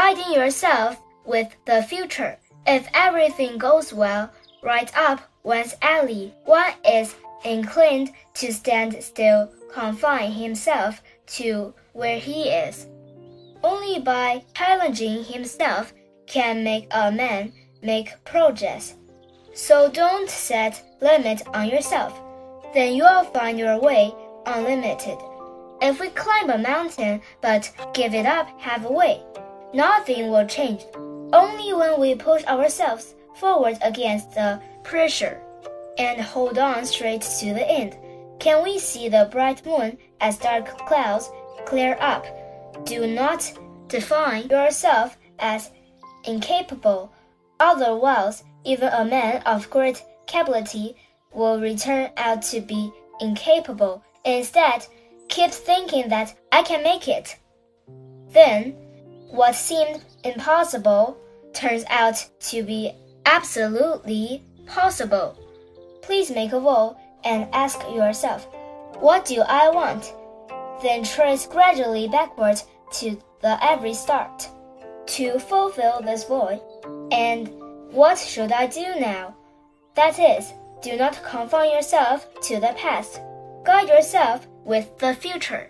guiding yourself with the future. If everything goes well, right up one's alley, one is inclined to stand still, confine himself to where he is. Only by challenging himself can make a man make progress. So don't set limit on yourself. Then you'll find your way unlimited. If we climb a mountain but give it up halfway, nothing will change. Only when we push ourselves forward against the pressure and hold on straight to the end can we see the bright moon as dark clouds clear up. Do not define yourself as incapable, otherwise, even a man of great capability will return out to be incapable. Instead, keep thinking that I can make it. Then, what seemed impossible turns out to be absolutely possible. Please make a vow and ask yourself, What do I want? Then trace gradually backwards to the every start. To fulfill this void, and what should I do now? That is, do not confine yourself to the past. Guide yourself with the future.